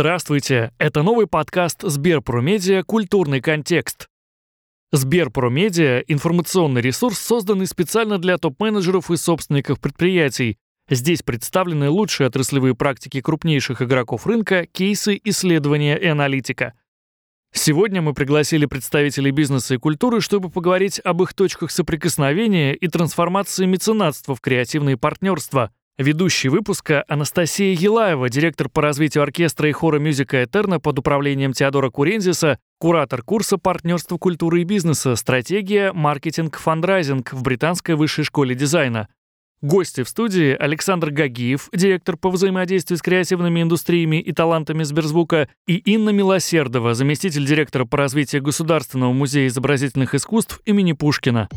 Здравствуйте! Это новый подкаст Сберпромедиа «Культурный контекст». Сберпромедиа – информационный ресурс, созданный специально для топ-менеджеров и собственников предприятий. Здесь представлены лучшие отраслевые практики крупнейших игроков рынка, кейсы, исследования и аналитика. Сегодня мы пригласили представителей бизнеса и культуры, чтобы поговорить об их точках соприкосновения и трансформации меценатства в креативные партнерства – Ведущий выпуска Анастасия Елаева, директор по развитию оркестра и хора musicAeterna под управлением Теодора Курентзиса, куратор курса партнерства культуры и бизнеса «Стратегия, маркетинг, фандрайзинг» в Британской высшей школе дизайна. Гости в студии Александр Гагиев, директор по взаимодействию с креативными индустриями и талантами Сберзвука, и Инна Милосердова, заместитель директора по развитию Государственного музея изобразительных искусств имени Пушкина.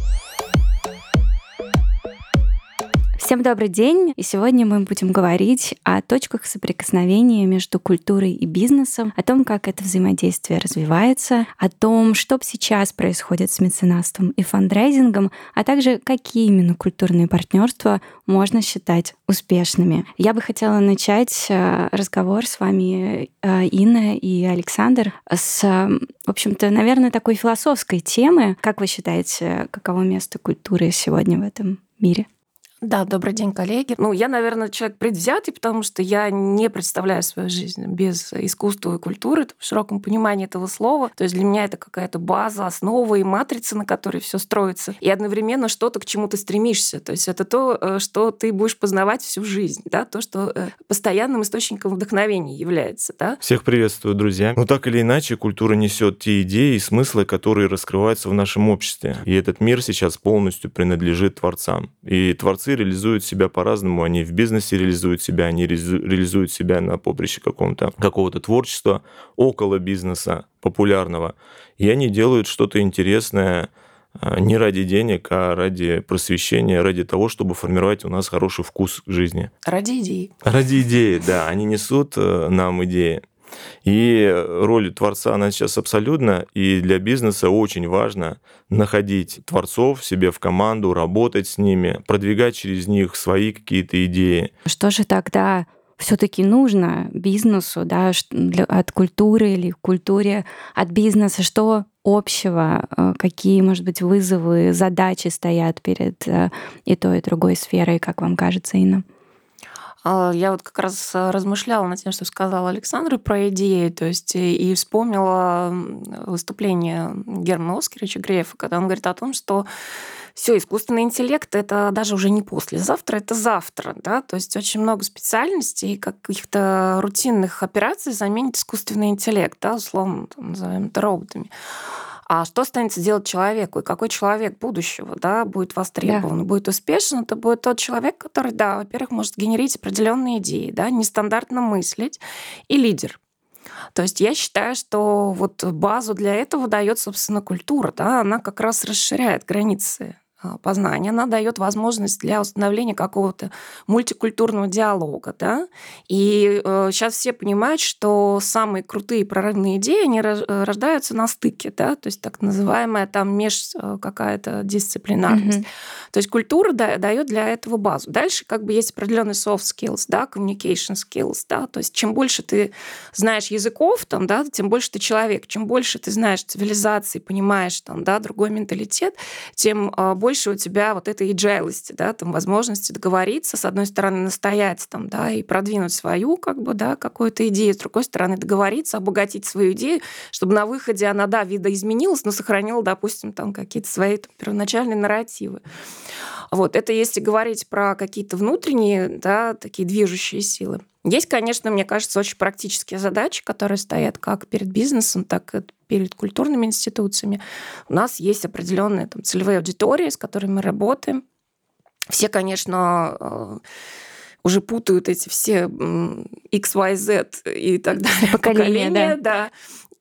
Всем добрый день! И сегодня мы будем говорить о точках соприкосновения между культурой и бизнесом, о том, как это взаимодействие развивается, о том, что сейчас происходит с меценатством и фандрайзингом, а также какие именно культурные партнерства можно считать успешными. Я бы хотела начать э, разговор с вами, э, Инна и Александр, с, в общем-то, наверное, такой философской темы. Как вы считаете, каково место культуры сегодня в этом мире? Да, добрый день, коллеги. Ну, я, наверное, человек предвзятый, потому что я не представляю свою жизнь без искусства и культуры в широком понимании этого слова. То есть для меня это какая-то база, основа и матрица, на которой все строится. И одновременно что-то, к чему ты стремишься. То есть это то, э, что ты будешь познавать всю жизнь, да, то, что э, постоянным источником вдохновения является. Да? Всех приветствую, друзья. Ну, так или иначе, культура несет те идеи и смыслы, которые раскрываются в нашем обществе. И этот мир сейчас полностью принадлежит творцам. И творцы реализуют себя по-разному. Они в бизнесе реализуют себя, они реализуют себя на поприще каком-то, какого-то творчества, около бизнеса популярного. И они делают что-то интересное а, не ради денег, а ради просвещения, ради того, чтобы формировать у нас хороший вкус к жизни. Ради идеи. Ради идеи, да. Они несут э, нам идеи. И роль творца, она сейчас абсолютно, и для бизнеса очень важно находить творцов себе в команду, работать с ними, продвигать через них свои какие-то идеи. Что же тогда все-таки нужно бизнесу, да, от культуры или культуре от бизнеса, что общего, э, какие, может быть, вызовы, задачи стоят перед э, и той, и другой сферой, как вам кажется, Инна? А, я вот как раз э, размышляла над тем, что сказал Александр про идеи, то есть э, и вспомнила выступление Германа Оскаровича Грефа, когда он говорит о том, что все, искусственный интеллект это даже уже не послезавтра, это завтра, да, то есть очень много специальностей, каких-то рутинных операций заменит искусственный интеллект, да, условно, там, назовем это роботами. А что останется делать человеку? И какой человек будущего да, будет востребован, да. будет успешен? Это будет тот человек, который, да, во-первых, может генерить определенные идеи, да, нестандартно мыслить, и лидер. То есть я считаю, что вот базу для этого дает, собственно, культура. Да? Она как раз расширяет границы познания, она дает возможность для установления какого-то мультикультурного диалога. Да? И э, сейчас все понимают, что самые крутые прорывные идеи, они э, рождаются на стыке, да? то есть так называемая там меж э, какая-то дисциплинарность. Mm-hmm. То есть культура да, дает для этого базу. Дальше как бы есть определенный soft skills, да, communication skills, да, то есть чем больше ты знаешь языков, там, да, тем больше ты человек, чем больше ты знаешь цивилизации, понимаешь там, да, другой менталитет, тем больше больше у тебя вот этой agility, да, там возможности договориться, с одной стороны, настоять там, да, и продвинуть свою, как бы, да, какую-то идею, с другой стороны, договориться, обогатить свою идею, чтобы на выходе она, да, видоизменилась, но сохранила, допустим, там какие-то свои там, первоначальные нарративы. Вот, это если говорить про какие-то внутренние, да, такие движущие силы. Есть, конечно, мне кажется, очень практические задачи, которые стоят как перед бизнесом, так и перед культурными институциями. У нас есть определенные там, целевые аудитории, с которыми мы работаем. Все, конечно, э, уже путают эти все X, Y, Z и так далее поколения, поколения да. да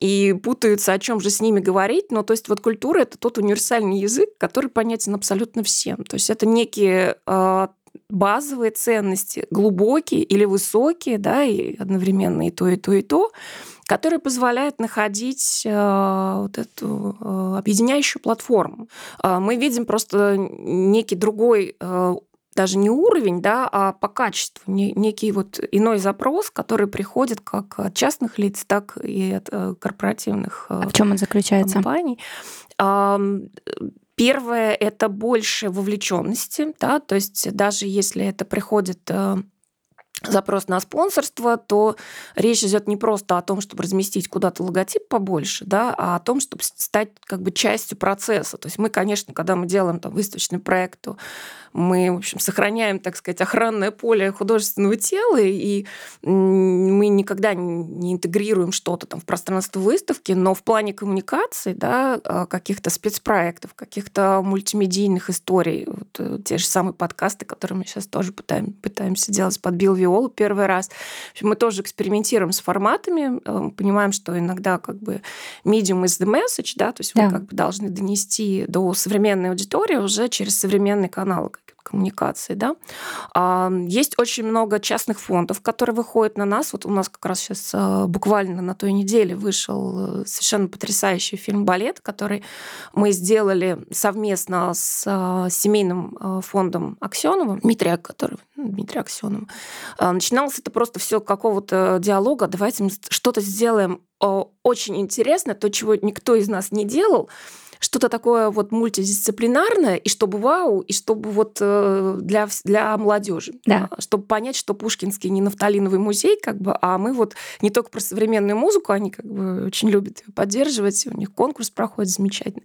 и путаются, о чем же с ними говорить. Но то есть вот культура это тот универсальный язык, который понятен абсолютно всем. То есть это некие э, базовые ценности, глубокие или высокие, да, и одновременно и то, и то, и то, которые позволяют находить э, вот эту э, объединяющую платформу. Э, мы видим просто некий другой даже не уровень, да, а по качеству, некий вот иной запрос, который приходит как от частных лиц, так и от э, корпоративных а в чем он заключается? компаний. Первое это больше вовлеченности, да, то есть даже если это приходит запрос на спонсорство, то речь идет не просто о том, чтобы разместить куда-то логотип побольше, да, а о том, чтобы стать как бы частью процесса. То есть мы, конечно, когда мы делаем там выставочный проект, то мы, в общем, сохраняем, так сказать, охранное поле художественного тела, и мы никогда не интегрируем что-то там в пространство выставки, но в плане коммуникации, да, а, каких-то спецпроектов, каких-то мультимедийных историй, вот э, те же самые подкасты, которые мы сейчас тоже пытаем, пытаемся делать под Билл Виолу первый раз. Мы тоже экспериментируем с форматами, э, понимаем, что иногда как бы medium is the message, да, то есть да. вы как бы должны донести до современной аудитории уже через современный канал коммуникации, да. Есть очень много частных фондов, которые выходят на нас. Вот у нас как раз сейчас а, буквально на той неделе вышел э, совершенно потрясающий фильм «Балет», который мы сделали совместно с а, семейным а, фондом Аксенова, Дмитрия, который ну, Дмитрий Аксенов. Начиналось это просто все какого-то диалога. Давайте что-то сделаем очень интересно, то, чего никто из нас не делал что-то такое вот мультидисциплинарное, и чтобы вау, и чтобы вот э, для, для молодежи. Да. А, чтобы понять, что Пушкинский не нафталиновый музей, как бы, а мы вот не только про современную музыку, они как бы очень любят ее поддерживать, у них конкурс проходит замечательный.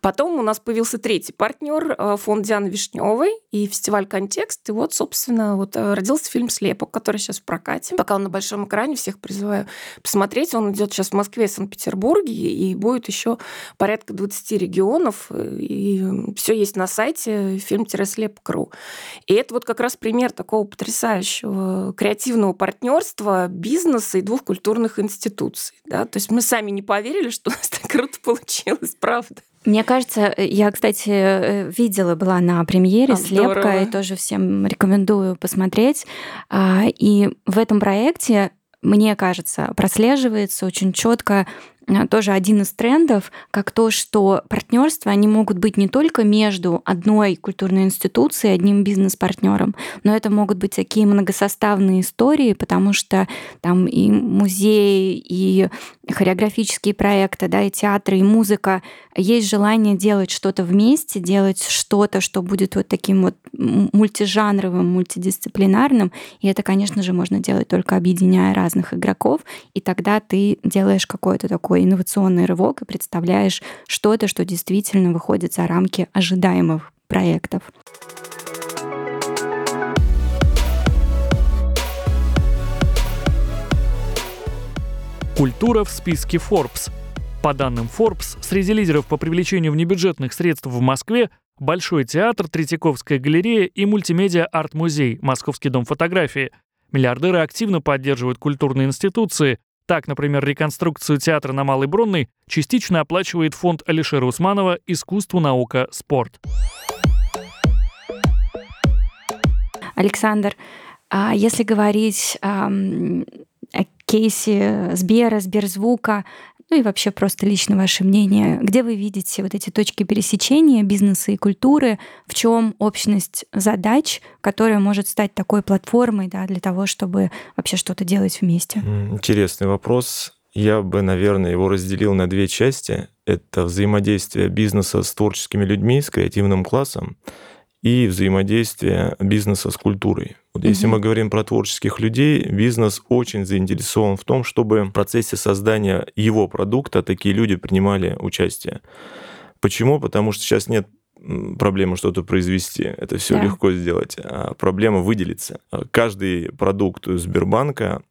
Потом у нас появился третий партнер, э, фонд Дианы Вишневой и фестиваль «Контекст». И вот, собственно, вот э, родился фильм «Слепок», который сейчас в прокате. Пока он на большом экране, всех призываю посмотреть. Он идет сейчас в Москве и Санкт-Петербурге, и будет еще порядка 20 20 регионов, и все есть на сайте film-slep.ru. И это вот как раз пример такого потрясающего креативного партнерства бизнеса и двух культурных институций. Да? То есть мы сами не поверили, что у нас так круто получилось, правда. Мне кажется, я, кстати, э, видела, была на премьере а, «Слепка», здорово. и тоже всем рекомендую посмотреть. А, и в этом проекте мне кажется, прослеживается очень четко тоже один из трендов, как то, что партнерства, они могут быть не только между одной культурной институцией, одним бизнес-партнером, но это могут быть такие многосоставные истории, потому что там и музеи, и хореографические проекты, да, и театры, и музыка, есть желание делать что-то вместе, делать что-то, что будет вот таким вот мультижанровым, мультидисциплинарным, и это, конечно же, можно делать только объединяя разных игроков, и тогда ты делаешь какой-то такой инновационный рывок и представляешь что-то, что действительно выходит за рамки ожидаемых проектов. Культура в списке Forbes. По данным Forbes, среди лидеров по привлечению внебюджетных средств в Москве Большой театр, Третьяковская галерея и мультимедиа-арт-музей, Московский дом фотографии. Миллиардеры активно поддерживают культурные институции. Так, например, реконструкцию театра на Малой Бронной частично оплачивает фонд Алишера Усманова «Искусство, наука, спорт». Александр, а если говорить о кейсе Сбера, Сберзвука, ну и вообще просто лично ваше мнение, где вы видите вот эти точки пересечения бизнеса и культуры, в чем общность задач, которая может стать такой платформой да, для того, чтобы вообще что-то делать вместе? Интересный вопрос. Я бы, наверное, его разделил на две части. Это взаимодействие бизнеса с творческими людьми, с креативным классом и взаимодействие бизнеса с культурой. Вот угу. если мы говорим про творческих людей, бизнес очень заинтересован в том, чтобы в процессе создания его продукта такие люди принимали участие. Почему? Потому что сейчас нет проблемы что-то произвести. Это все да. легко сделать. А проблема выделиться. Каждый продукт Сбербанка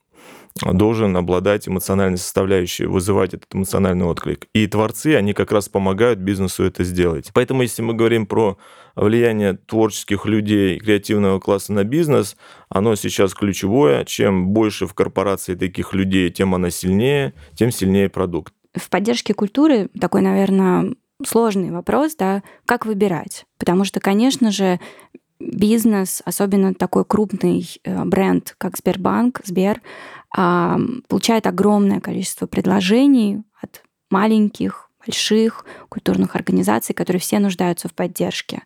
должен обладать эмоциональной составляющей, вызывать этот эмоциональный отклик. И творцы, они как раз помогают бизнесу это сделать. Поэтому, если мы говорим про влияние творческих людей, креативного класса на бизнес, оно сейчас ключевое. Чем больше в корпорации таких людей, тем она сильнее, тем сильнее продукт. В поддержке культуры такой, наверное, сложный вопрос, да, как выбирать? Потому что, конечно же, бизнес, особенно такой крупный э, бренд, как Сбербанк, Сбер, получает огромное количество предложений от маленьких, больших культурных организаций, которые все нуждаются в поддержке.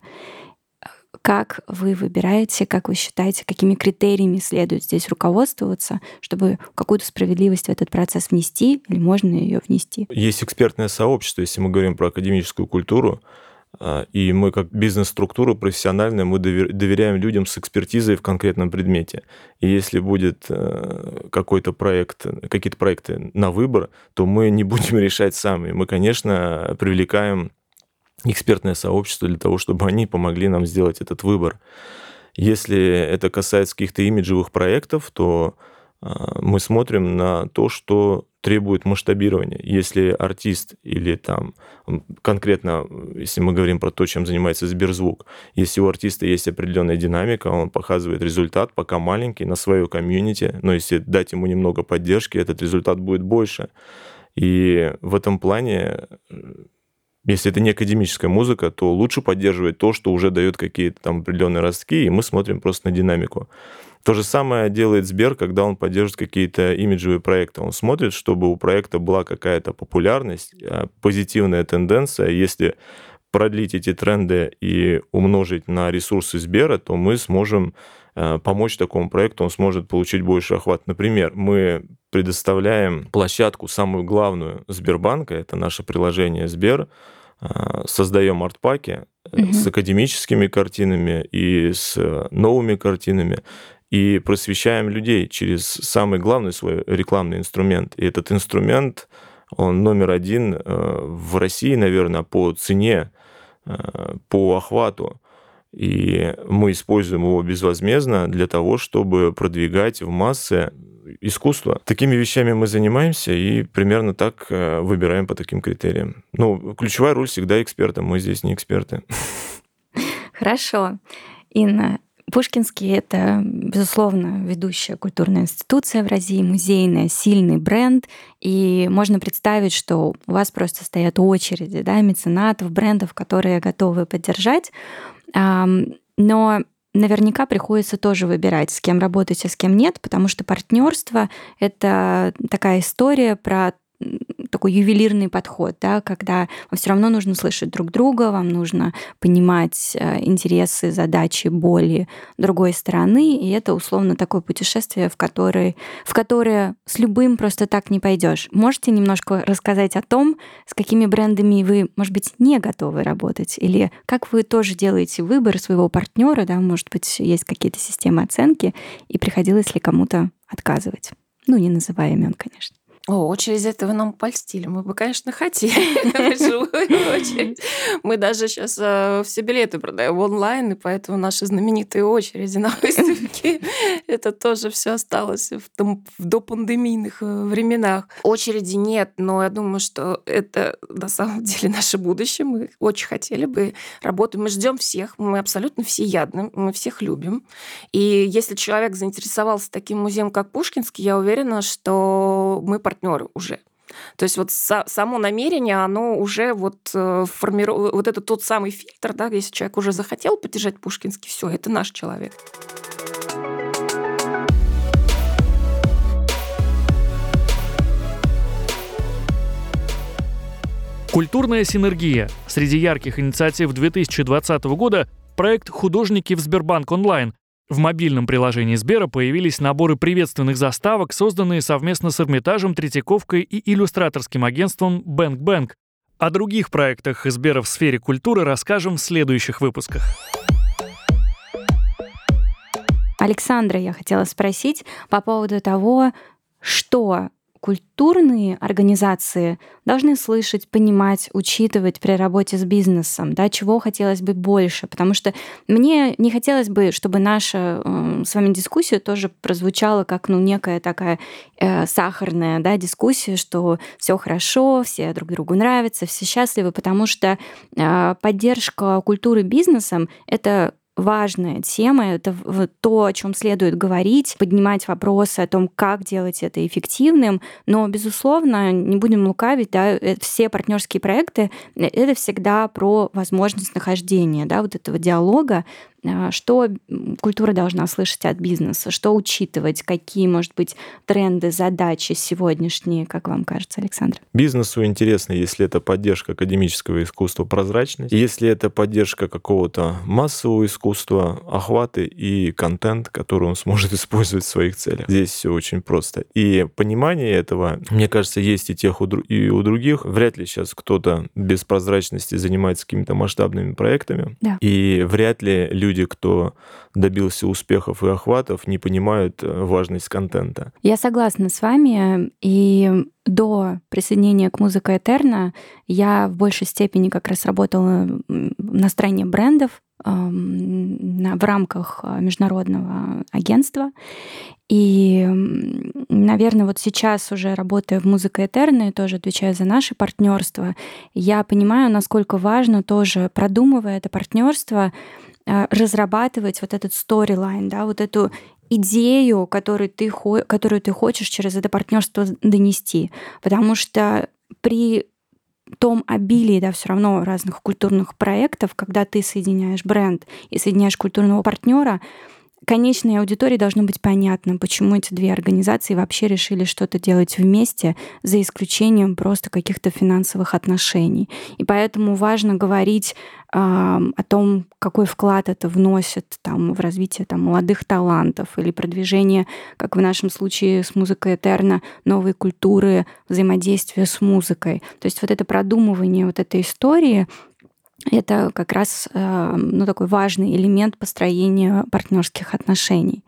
Как вы выбираете, как вы считаете, какими критериями следует здесь руководствоваться, чтобы какую-то справедливость в этот процесс внести или можно ее внести? Есть экспертное сообщество, если мы говорим про академическую культуру, и мы как бизнес-структура профессиональная, мы доверяем людям с экспертизой в конкретном предмете. И если будет э, какой-то проект, какие-то проекты на выбор, то мы не будем решать сами. Мы, конечно, привлекаем экспертное сообщество для того, чтобы они помогли нам сделать этот выбор. Если это касается каких-то имиджевых проектов, то а, мы смотрим на то, что требует масштабирования. Если артист или там конкретно, если мы говорим про то, чем занимается Сберзвук, если у артиста есть определенная динамика, он показывает результат, пока маленький, на свое комьюнити, но если дать ему немного поддержки, этот результат будет больше. И в этом плане если это не академическая музыка, то лучше поддерживать то, что уже дает какие-то там определенные ростки, и мы смотрим просто на динамику. То же самое делает Сбер, когда он поддерживает какие-то имиджевые проекты. Он смотрит, чтобы у проекта была какая-то популярность, а, позитивная тенденция. Если продлить эти тренды и умножить на ресурсы Сбера, то мы сможем а, помочь такому проекту, он сможет получить больше охват. Например, мы предоставляем площадку, самую главную Сбербанка, это наше приложение Сбер, а, создаем артпаки угу. с академическими картинами и с новыми картинами и просвещаем людей через самый главный свой рекламный инструмент. И этот инструмент, он номер один э, в России, наверное, по цене, э, по охвату. И мы используем его безвозмездно для того, чтобы продвигать в массы искусство. Такими вещами мы занимаемся и примерно так э, выбираем по таким критериям. Ну, ключевая роль всегда эксперта, мы здесь не эксперты. Хорошо. Инна, Пушкинский — это, безусловно, ведущая культурная институция в России, музейная, сильный бренд, и можно представить, что у вас просто стоят очереди да, меценатов, брендов, которые готовы поддержать. Но наверняка приходится тоже выбирать, с кем работать, а с кем нет, потому что партнерство — это такая история про такой ювелирный подход, да, когда вам все равно нужно слышать друг друга, вам нужно понимать э, интересы, задачи, боли другой стороны, и это условно такое путешествие, в которое, в которое с любым просто так не пойдешь. Можете немножко рассказать о том, с какими брендами вы, может быть, не готовы работать, или как вы тоже делаете выбор своего партнера, да, может быть, есть какие-то системы оценки, и приходилось ли кому-то отказывать? Ну, не называя имен, конечно. О, очередь этого нам польстили. Мы бы, конечно, хотели. Мы даже сейчас э, все билеты продаем онлайн, и поэтому наши знаменитые очереди на выставке, это тоже все осталось в, том, в допандемийных э, временах. Очереди нет, но я думаю, что это на самом деле наше будущее. Мы очень хотели бы работать. Мы ждем всех, мы абсолютно всеядны, мы всех любим. И если человек заинтересовался таким музеем, как Пушкинский, я уверена, что мы партнеры уже. То есть вот само намерение, оно уже вот э, формирует, вот это тот самый фильтр, да, если человек уже захотел поддержать Пушкинский, все, это наш человек. Культурная синергия. Среди ярких инициатив 2020 года проект «Художники в Сбербанк онлайн», в мобильном приложении Сбера появились наборы приветственных заставок, созданные совместно с Эрмитажем, Третьяковкой и иллюстраторским агентством Бэнк Бэнк. О других проектах Сбера в сфере культуры расскажем в следующих выпусках. Александра, я хотела спросить по поводу того, что культурные организации должны слышать, понимать, учитывать при работе с бизнесом, да, чего хотелось бы больше, потому что мне не хотелось бы, чтобы наша э, с вами дискуссия тоже прозвучала как ну некая такая э, сахарная, да, дискуссия, что все хорошо, все друг другу нравятся, все счастливы, потому что э, поддержка культуры бизнесом это важная тема, это то, о чем следует говорить, поднимать вопросы о том, как делать это эффективным, но, безусловно, не будем лукавить, да, э, все партнерские проекты — это всегда про возможность нахождения, да, вот этого диалога что культура должна слышать от бизнеса, что учитывать, какие, может быть, тренды, задачи сегодняшние, как вам кажется, Александр? Бизнесу интересно, если это поддержка академического искусства, прозрачность, если это поддержка какого-то массового искусства, охваты и контент, который он сможет использовать в своих целях. Здесь все очень просто. И понимание этого, мне кажется, есть и тех, и у других. Вряд ли сейчас кто-то без прозрачности занимается какими-то масштабными проектами. Да. И вряд ли люди, кто добился успехов и охватов, не понимают э, важность контента. Я согласна с вами. И до присоединения к музыке Этерна я в большей степени как раз работала на стороне брендов, в рамках а, международного агентства. И, наверное, вот сейчас уже работая в «Музыка Этерна» и тоже отвечая за наше партнерство, я понимаю, насколько важно тоже, продумывая это партнерство, разрабатывать вот этот сторилайн, да, вот эту идею, которую ты, которую ты хочешь через это партнерство донести. Потому что при том обилии, да, все равно разных культурных проектов, когда ты соединяешь бренд и соединяешь культурного партнера, конечной аудитории должно быть понятно, почему эти две организации вообще решили что-то делать вместе, за исключением просто каких-то финансовых отношений. И поэтому важно говорить э, о том, какой вклад это вносит там, в развитие там, молодых талантов или продвижение, как в нашем случае с музыкой Этерна, новой культуры взаимодействия с музыкой. То есть вот это продумывание вот этой истории, это как раз э, ну, такой важный элемент построения партнерских отношений.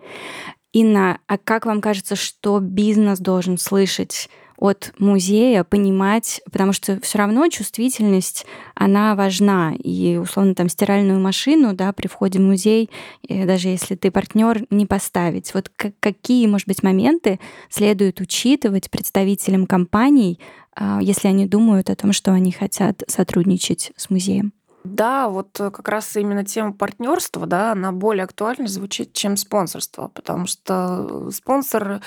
Инна, а как вам кажется, что бизнес должен слышать от музея, понимать, потому что все равно чувствительность, она важна. И, условно, там стиральную машину, да, при входе в музей, даже если ты партнер, не поставить. Вот какие, может быть, моменты следует учитывать представителям компаний, а, если они думают о том, что они хотят сотрудничать с музеем? Да, вот э, как раз именно тема партнерства, да, она более актуальна звучит, чем спонсорство, потому что спонсор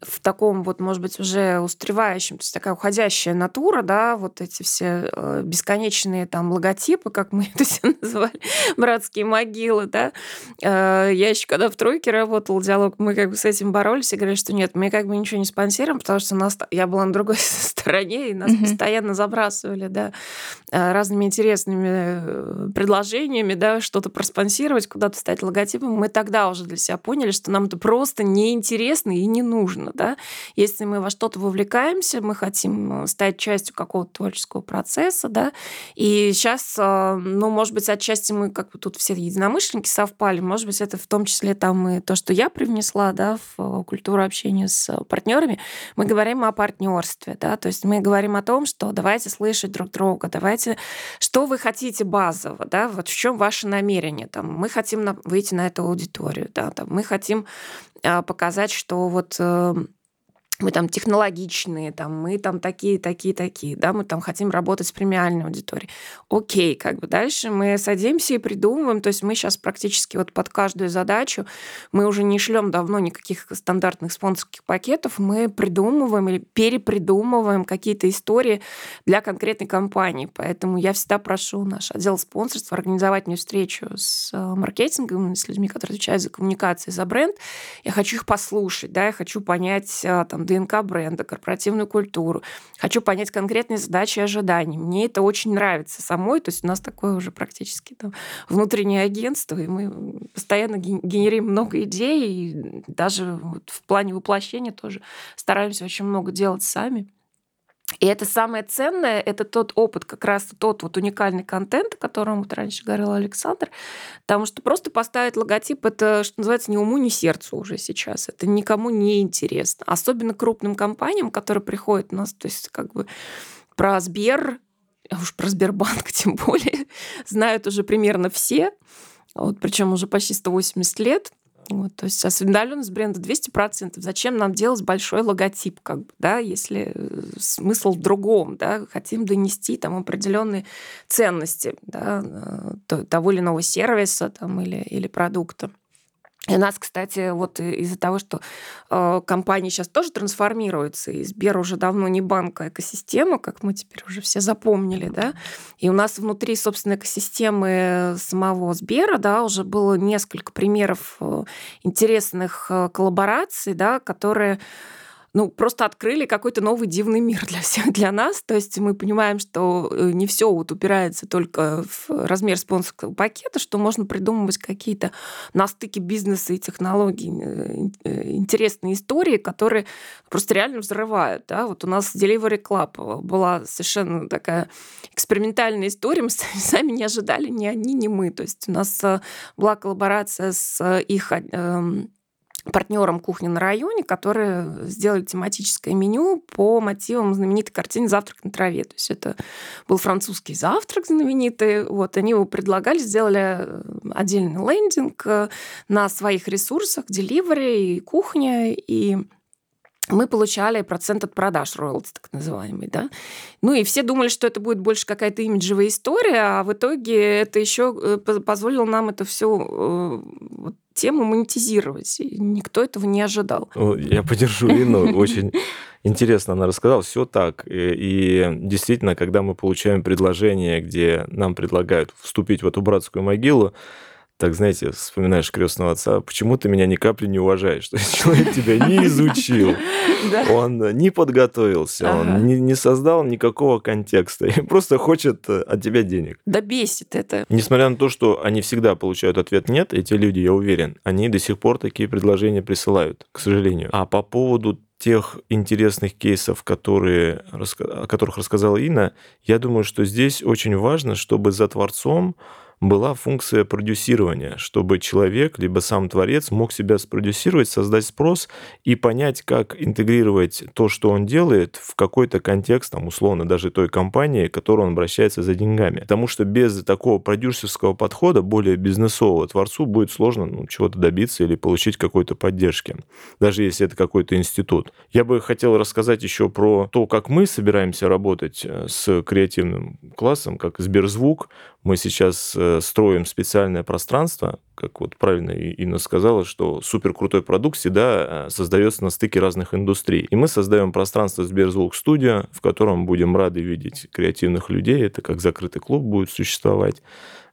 в таком вот, может быть, уже устаревающем, то есть такая уходящая натура, да, вот эти все э, бесконечные там логотипы, как мы это все называли, братские могилы, да. Э, я еще когда в тройке работала, диалог, мы как бы с этим боролись и говорили, что нет, мы как бы ничего не спонсируем, потому что нас, я была на другой стороне, и нас постоянно забрасывали, да, разными интересными предложениями, да, что-то проспонсировать, куда-то стать логотипом, мы тогда уже для себя поняли, что нам это просто неинтересно и не нужно. Да? Если мы во что-то вовлекаемся, мы хотим э, стать частью какого-то творческого процесса, да, и сейчас, э, ну, может быть, отчасти мы как бы тут все единомышленники совпали, может быть, это в том числе там и то, что я привнесла, да, в культуру общения с партнерами, мы говорим о партнерстве, да, то есть мы говорим о том, что давайте слышать друг друга, давайте, что вы хотите базово, да, вот в чем ваше намерение, там, мы хотим выйти на эту аудиторию, да, там, мы хотим а, показать, что вот э, мы там технологичные, там, мы там такие, такие, такие, да, мы там хотим работать с премиальной аудиторией. Окей, как бы дальше мы садимся и придумываем, то есть мы сейчас практически вот под каждую задачу, мы уже не шлем давно никаких стандартных спонсорских пакетов, мы придумываем или перепридумываем какие-то истории для конкретной компании. Поэтому я всегда прошу наш отдел спонсорства организовать мне встречу с э, маркетингом, с людьми, которые отвечают за коммуникации, за бренд. Я хочу их послушать, да, я хочу понять э, там ДНК бренда, корпоративную культуру. Хочу понять конкретные задачи и ожидания. Мне это очень нравится самой. То есть у нас такое уже практически там, внутреннее агентство, и мы постоянно генерим много идей, и даже вот в плане воплощения тоже стараемся очень много делать сами. И это самое ценное, это тот опыт, как раз тот вот уникальный контент, о котором вот раньше говорил Александр, потому что просто поставить логотип, это, что называется, ни уму, ни сердцу уже сейчас. Это никому не интересно. Особенно крупным компаниям, которые приходят у нас, то есть как бы про Сбер, а уж про Сбербанк тем более, знают уже примерно все, вот, причем уже почти 180 лет. Вот, то есть осведомленность бренда 200%. Зачем нам делать большой логотип, как бы, да, если э, смысл в другом, да, хотим донести там определенные ценности да, э, того или иного сервиса там, или, или продукта. И у нас, кстати, вот из-за того, что э, компания сейчас тоже трансформируется, и Сбер уже давно не банк, а экосистема, как мы теперь уже все запомнили, да, и у нас внутри, собственно, экосистемы самого Сбера, да, уже было несколько примеров э, интересных э, коллабораций, да, которые ну, просто открыли какой-то новый дивный мир для всех, для нас. То есть мы понимаем, что э, не все вот упирается только в размер спонсорского пакета, что можно придумывать какие-то на стыке бизнеса и технологий э, э, интересные истории, которые просто реально взрывают. Да? Вот у нас Delivery Club была совершенно такая экспериментальная история, мы сами не ожидали ни они, ни мы. То есть у нас была коллаборация с их эм, партнером кухни на районе, которые сделали тематическое меню по мотивам знаменитой картины «Завтрак на траве». То есть это был французский завтрак знаменитый. Вот, они его предлагали, сделали э, отдельный лендинг э, на своих ресурсах, деливери и кухня, и мы получали процент от продаж, роялти так называемый, да. Ну и все думали, что это будет больше какая-то имиджевая история, а в итоге это еще э, позволило нам это все вот, тему монетизировать. И никто этого не ожидал. Я поддержу Инну. Очень интересно она рассказала. Все так. И действительно, когда мы получаем предложение, где нам предлагают вступить в эту братскую могилу, так, знаете, вспоминаешь крестного отца, почему ты меня ни капли не уважаешь? То есть человек тебя не изучил, он не подготовился, он не создал никакого контекста, и просто хочет э, от тебя денег. Да бесит это. Несмотря на то, что они всегда получают ответ «нет», эти люди, я уверен, они до сих пор такие предложения присылают, к сожалению. А по поводу тех интересных кейсов, которые, о которых рассказала Инна, я думаю, что здесь очень важно, чтобы за творцом была функция продюсирования, чтобы человек, либо сам творец мог себя спродюсировать, создать спрос и понять, как интегрировать то, что он делает, в какой-то контекст, там, условно, даже той компании, к которой он обращается за деньгами. Потому что без такого продюсерского подхода, более бизнесового, творцу будет сложно ну, чего-то добиться или получить какой-то поддержки, даже если это какой-то институт. Я бы хотел рассказать еще про то, как мы собираемся работать э, с креативным классом, как Сберзвук. Мы сейчас э, строим специальное пространство, как вот правильно Инна сказала, что супер крутой продукт всегда э, создается на стыке разных индустрий. И мы создаем пространство Сберзвук Студия, в котором будем рады видеть креативных людей. Это как закрытый клуб будет существовать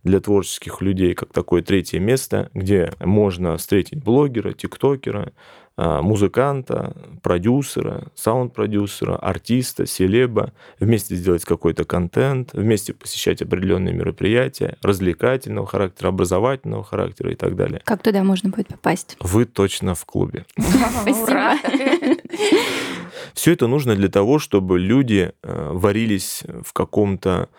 для творческих людей, как такое третье место, где можно встретить блогера, тиктокера, а, музыканта, продюсера, саунд-продюсера, артиста, селеба, вместе сделать какой-то контент, вместе посещать определенные мероприятия развлекательного характера, образовательного характера и так далее. Как туда можно будет попасть? Вы точно в клубе. Спасибо. Все это нужно для того, чтобы люди э, варились в каком-то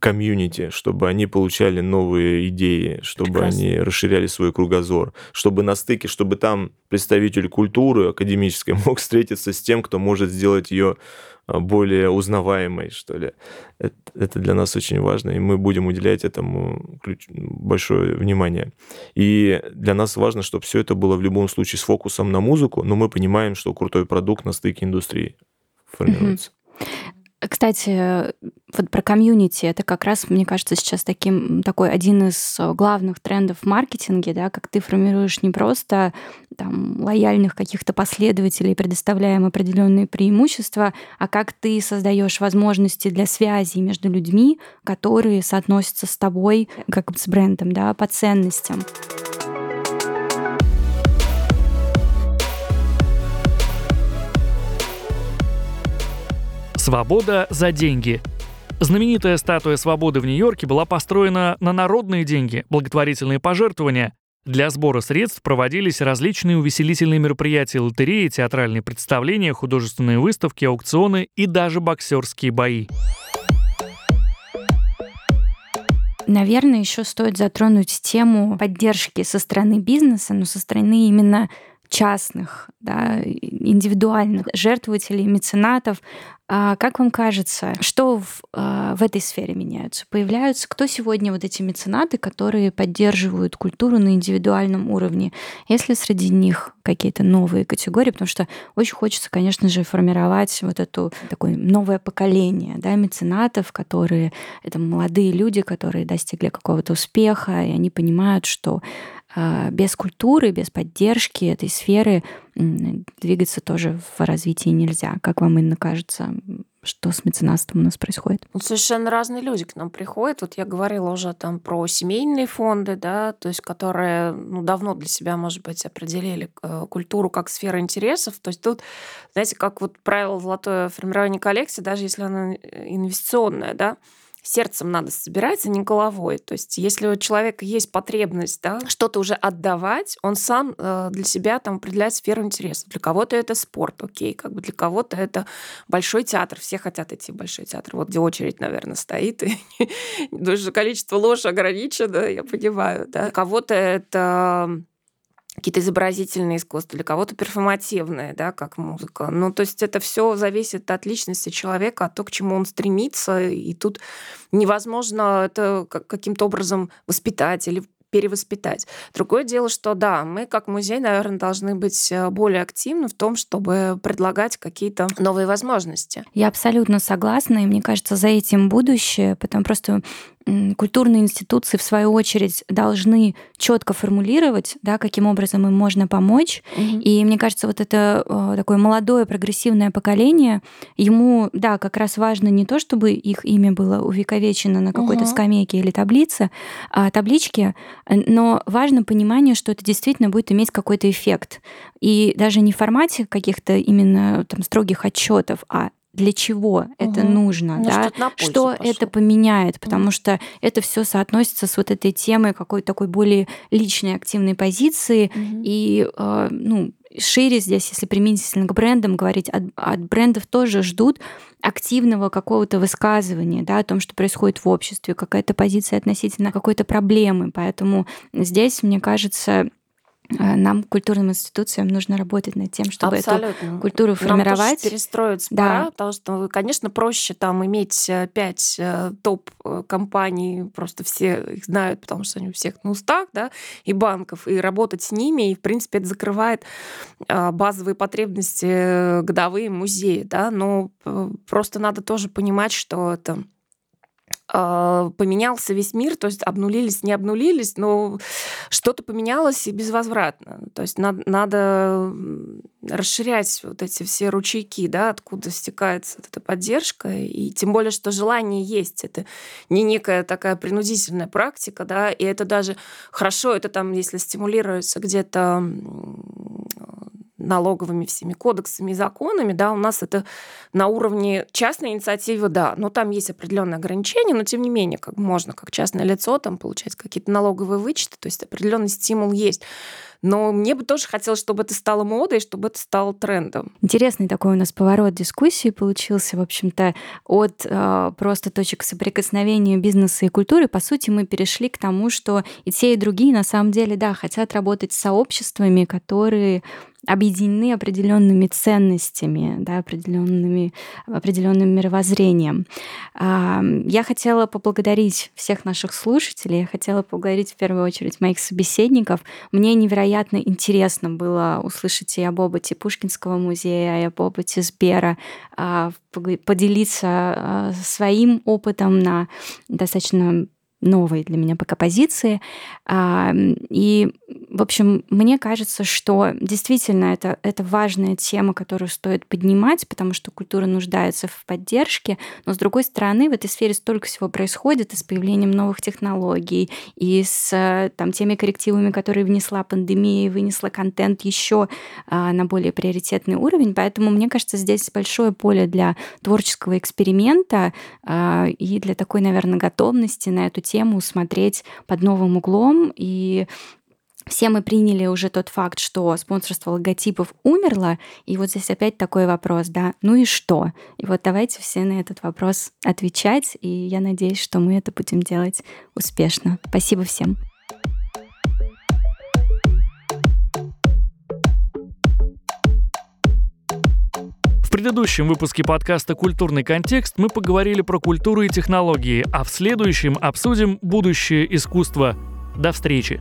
комьюнити, чтобы они получали новые идеи, чтобы Прекрасно. они расширяли свой кругозор, чтобы на стыке, чтобы там представитель культуры академической мог встретиться с тем, кто может сделать ее а, более узнаваемой, что ли. Это, это для нас очень важно, и мы будем уделять этому ключ, большое внимание. И для нас важно, чтобы все это было в любом случае с фокусом на музыку, но мы понимаем, что крутой продукт на стыке индустрии формируется. Кстати, вот про комьюнити, это как раз, мне кажется, сейчас таким, такой один из главных трендов в маркетинге, да, как ты формируешь не просто там, лояльных каких-то последователей, предоставляя им определенные преимущества, а как ты создаешь возможности для связи между людьми, которые соотносятся с тобой, как с брендом, да, по ценностям. Свобода за деньги. Знаменитая статуя свободы в Нью-Йорке была построена на народные деньги, благотворительные пожертвования. Для сбора средств проводились различные увеселительные мероприятия, лотереи, театральные представления, художественные выставки, аукционы и даже боксерские бои. Наверное, еще стоит затронуть тему поддержки со стороны бизнеса, но со стороны именно частных, да, индивидуальных жертвователей, меценатов. А как вам кажется, что в, а, в этой сфере меняются? Появляются кто сегодня вот эти меценаты, которые поддерживают культуру на индивидуальном уровне? Есть ли среди них какие-то новые категории? Потому что очень хочется, конечно же, формировать вот это такое новое поколение да, меценатов, которые это молодые люди, которые достигли какого-то успеха, и они понимают, что без культуры, без поддержки этой сферы двигаться тоже в развитии нельзя. Как вам, Инна, кажется, что с меценатством у нас происходит? Ну, совершенно разные люди к нам приходят. Вот я говорила уже там про семейные фонды, да, то есть которые ну, давно для себя, может быть, определили э, культуру как сферу интересов. То есть тут, знаете, как вот правило золотое формирование коллекции, даже если она инвестиционная, да, сердцем надо собирать, а не головой. То есть если у человека есть потребность да, что-то уже отдавать, он сам э, для себя там определяет сферу интересов. Для кого-то это спорт, окей, как бы для кого-то это большой театр. Все хотят идти в большой театр. Вот где очередь, наверное, стоит. Даже количество ложь ограничено, я понимаю. Да. Для кого-то это какие-то изобразительные искусства, для кого-то перформативные, да, как музыка. Ну, то есть это все зависит от личности человека, от того, к чему он стремится, и тут невозможно это каким-то образом воспитать или перевоспитать. Другое дело, что да, мы как музей, наверное, должны быть э, более активны в том, чтобы предлагать какие-то новые возможности. Я абсолютно согласна, и мне кажется, за этим будущее, потому просто культурные институции, в свою очередь, должны четко формулировать, да, каким образом им можно помочь. Угу. И мне кажется, вот это э, такое молодое прогрессивное поколение, ему, да, как раз важно не то, чтобы их имя было увековечено на какой-то угу. скамейке или таблице, а, табличке, но важно понимание, что это действительно будет иметь какой-то эффект. И даже не в формате каких-то именно там строгих отчетов, а для чего угу. это нужно, ну, да, что пошло. это поменяет, потому угу. что это все соотносится с вот этой темой какой-то такой более личной активной позиции угу. и э, ну шире здесь, если применительно к брендам говорить, от, от брендов тоже ждут активного какого-то высказывания да, о том, что происходит в обществе, какая-то позиция относительно какой-то проблемы. Поэтому здесь, мне кажется, нам, культурным институциям, нужно работать над тем, чтобы Абсолютно. эту культуру формировать. Нам перестроиться да. пора, потому что, конечно, проще там иметь э, пять э, топ-компаний, просто все их знают, потому что они у всех на устах, да, и банков, и работать с ними, и, в принципе, это закрывает базовые потребности годовые музеи, да, но просто надо тоже понимать, что это а, поменялся весь мир, то есть обнулились, не обнулились, но что-то поменялось и безвозвратно. То есть надо, надо расширять вот эти все ручейки, да, откуда стекается эта поддержка, и тем более, что желание есть. Это не некая такая принудительная практика, да, и это даже хорошо, это там, если стимулируется где-то налоговыми всеми кодексами и законами, да, у нас это на уровне частной инициативы, да, но там есть определенные ограничения, но тем не менее, как можно, как частное лицо, там получать какие-то налоговые вычеты, то есть определенный стимул есть. Но мне бы тоже хотелось, чтобы это стало модой, чтобы это стало трендом. Интересный такой у нас поворот дискуссии получился, в общем-то, от э, просто точек соприкосновения бизнеса и культуры. По сути, мы перешли к тому, что и те, и другие на самом деле, да, хотят работать с сообществами, которые объединены определенными ценностями, да, определенными, определенным мировоззрением. Я хотела поблагодарить всех наших слушателей, я хотела поблагодарить в первую очередь моих собеседников. Мне невероятно интересно было услышать и об опыте Пушкинского музея, и об опыте Сбера, а, поделиться а, своим опытом на достаточно новой для меня пока позиции. И, в общем, мне кажется, что действительно это, это важная тема, которую стоит поднимать, потому что культура нуждается в поддержке, но, с другой стороны, в этой сфере столько всего происходит и с появлением новых технологий, и с там, теми коррективами, которые внесла пандемия, и вынесла контент еще а, на более приоритетный уровень. Поэтому, мне кажется, здесь большое поле для творческого эксперимента а, и для такой, наверное, готовности на эту тему смотреть под новым углом. И все мы приняли уже тот факт, что спонсорство логотипов умерло, и вот здесь опять такой вопрос, да, ну и что? И вот давайте все на этот вопрос отвечать, и я надеюсь, что мы это будем делать успешно. Спасибо всем. В предыдущем выпуске подкаста «Культурный контекст» мы поговорили про культуру и технологии, а в следующем обсудим будущее искусства. До встречи!